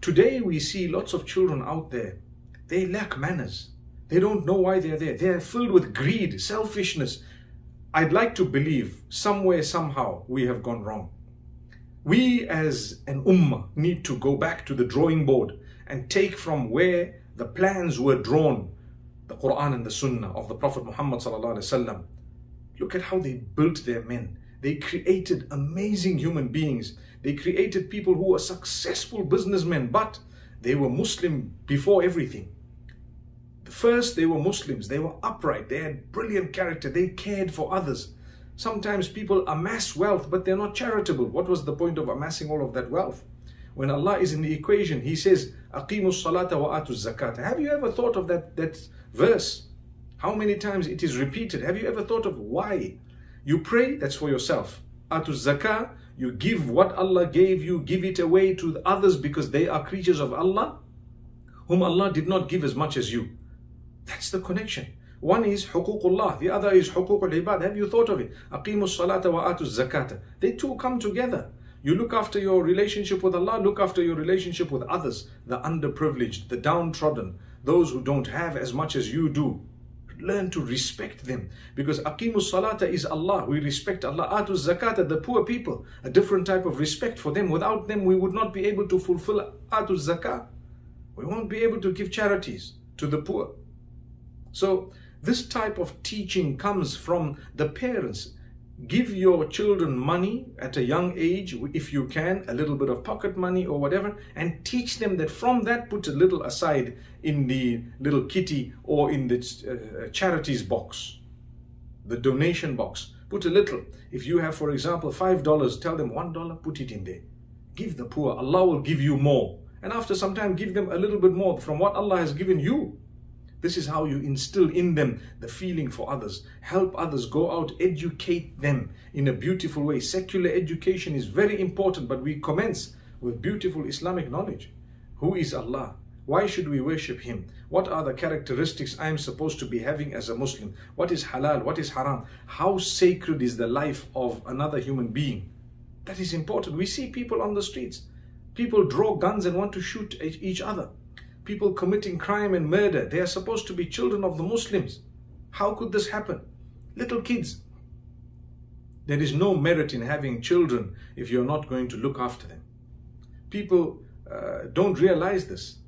Today we see lots of children out there. They lack manners. They don't know why they're there. They're filled with greed, selfishness. I'd like to believe somewhere, somehow, we have gone wrong. We as an ummah need to go back to the drawing board and take from where the plans were drawn, the Quran and the Sunnah of the Prophet Muhammad Look at how they built their men. They created amazing human beings. They created people who were successful businessmen, but they were Muslim before everything. First, they were Muslims. They were upright. They had brilliant character. They cared for others. Sometimes people amass wealth, but they're not charitable. What was the point of amassing all of that wealth? When Allah is in the equation, He says, "Aqimu salata wa atu zakat." Have you ever thought of that that verse? How many times it is repeated? Have you ever thought of why? You pray, that's for yourself. Atu zakah, you give what Allah gave you, give it away to others because they are creatures of Allah, whom Allah did not give as much as you. That's the connection. One is huququllah, the other is huququl ibad. Have you thought of it? Aqimu salata wa atu zakata. They two come together. You look after your relationship with Allah, look after your relationship with others, the underprivileged, the downtrodden, those who don't have as much as you do. Learn to respect them because aqimu salata is Allah. We respect Allah. Atu zakata, the poor people, a different type of respect for them. Without them, we would not be able to fulfill atu zakah. We won't be able to give charities to the poor. So, this type of teaching comes from the parents. Give your children money at a young age, if you can, a little bit of pocket money or whatever, and teach them that from that, put a little aside in the little kitty or in the uh, charities box, the donation box. Put a little. If you have, for example, $5, tell them $1, put it in there. Give the poor. Allah will give you more. And after some time, give them a little bit more from what Allah has given you. This is how you instill in them the feeling for others. Help others, go out, educate them in a beautiful way. Secular education is very important, but we commence with beautiful Islamic knowledge. Who is Allah? Why should we worship Him? What are the characteristics I am supposed to be having as a Muslim? What is halal? What is haram? How sacred is the life of another human being? That is important. We see people on the streets. People draw guns and want to shoot each other people committing crime and murder. They are supposed to be children of the Muslims. How could this happen? Little kids. There is no merit in having children if you're not going to look after them. People uh, don't realize this.